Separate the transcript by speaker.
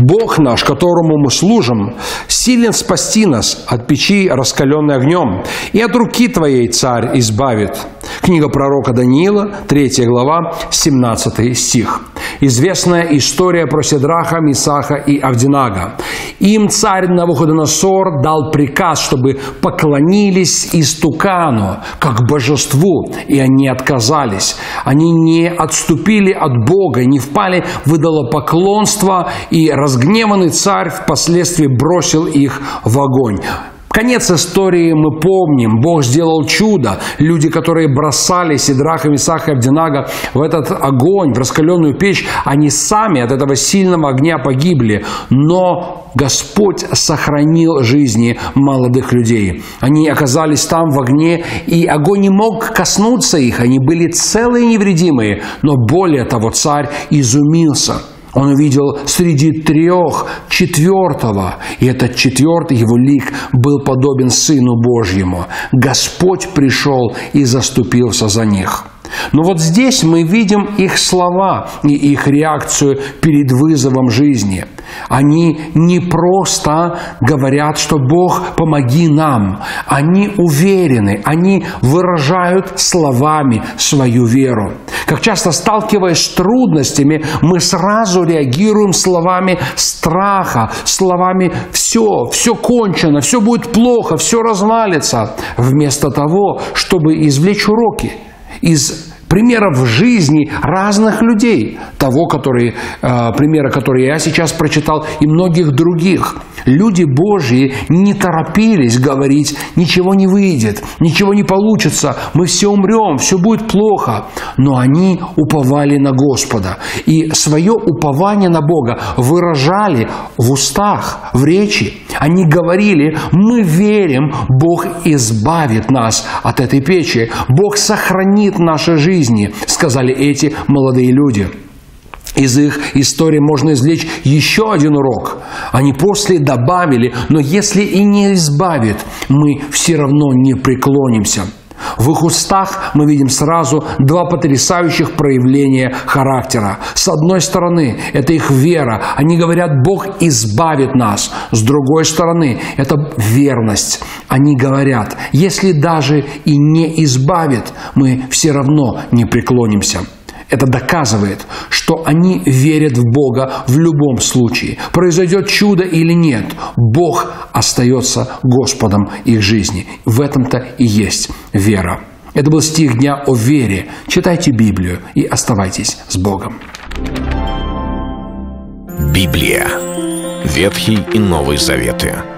Speaker 1: Бог наш, которому мы служим, силен спасти нас от печи, раскаленной огнем, и от руки Твоей, Царь, избавит. Книга пророка Даниила, 3 глава, 17 стих. Известная история про Седраха, Мисаха и Авдинага. Им царь Навуходоносор дал приказ, чтобы поклонились истукану, как божеству, и они отказались. Они не отступили от Бога, не впали в идолопоклонство, и разгневанный царь впоследствии бросил их в огонь. Конец истории мы помним. Бог сделал чудо. Люди, которые бросали Сидраха, Мисаха и Авдинага в этот огонь, в раскаленную печь, они сами от этого сильного огня погибли. Но Господь сохранил жизни молодых людей. Они оказались там в огне, и огонь не мог коснуться их. Они были целые и невредимые. Но более того, царь изумился – он увидел среди трех четвертого, и этот четвертый его лик был подобен Сыну Божьему. Господь пришел и заступился за них. Но вот здесь мы видим их слова и их реакцию перед вызовом жизни. Они не просто говорят, что Бог, помоги нам. Они уверены, они выражают словами свою веру. Как часто сталкиваясь с трудностями, мы сразу реагируем словами страха, словами «все, все кончено, все будет плохо, все развалится», вместо того, чтобы извлечь уроки – из примеров жизни разных людей, того, который, э, примера, который я сейчас прочитал, и многих других. Люди Божьи не торопились говорить, ничего не выйдет, ничего не получится, мы все умрем, все будет плохо. Но они уповали на Господа. И свое упование на Бога выражали в устах, в речи. Они говорили, мы верим, Бог избавит нас от этой печи, Бог сохранит наши жизни, сказали эти молодые люди. Из их истории можно извлечь еще один урок. Они после добавили, но если и не избавит, мы все равно не преклонимся. В их устах мы видим сразу два потрясающих проявления характера. С одной стороны, это их вера. Они говорят, Бог избавит нас. С другой стороны, это верность. Они говорят, если даже и не избавит, мы все равно не преклонимся. Это доказывает, что они верят в Бога в любом случае. Произойдет чудо или нет, Бог остается Господом их жизни. В этом-то и есть вера. Это был стих дня о вере. Читайте Библию и оставайтесь с Богом.
Speaker 2: Библия. Ветхий и Новый Заветы.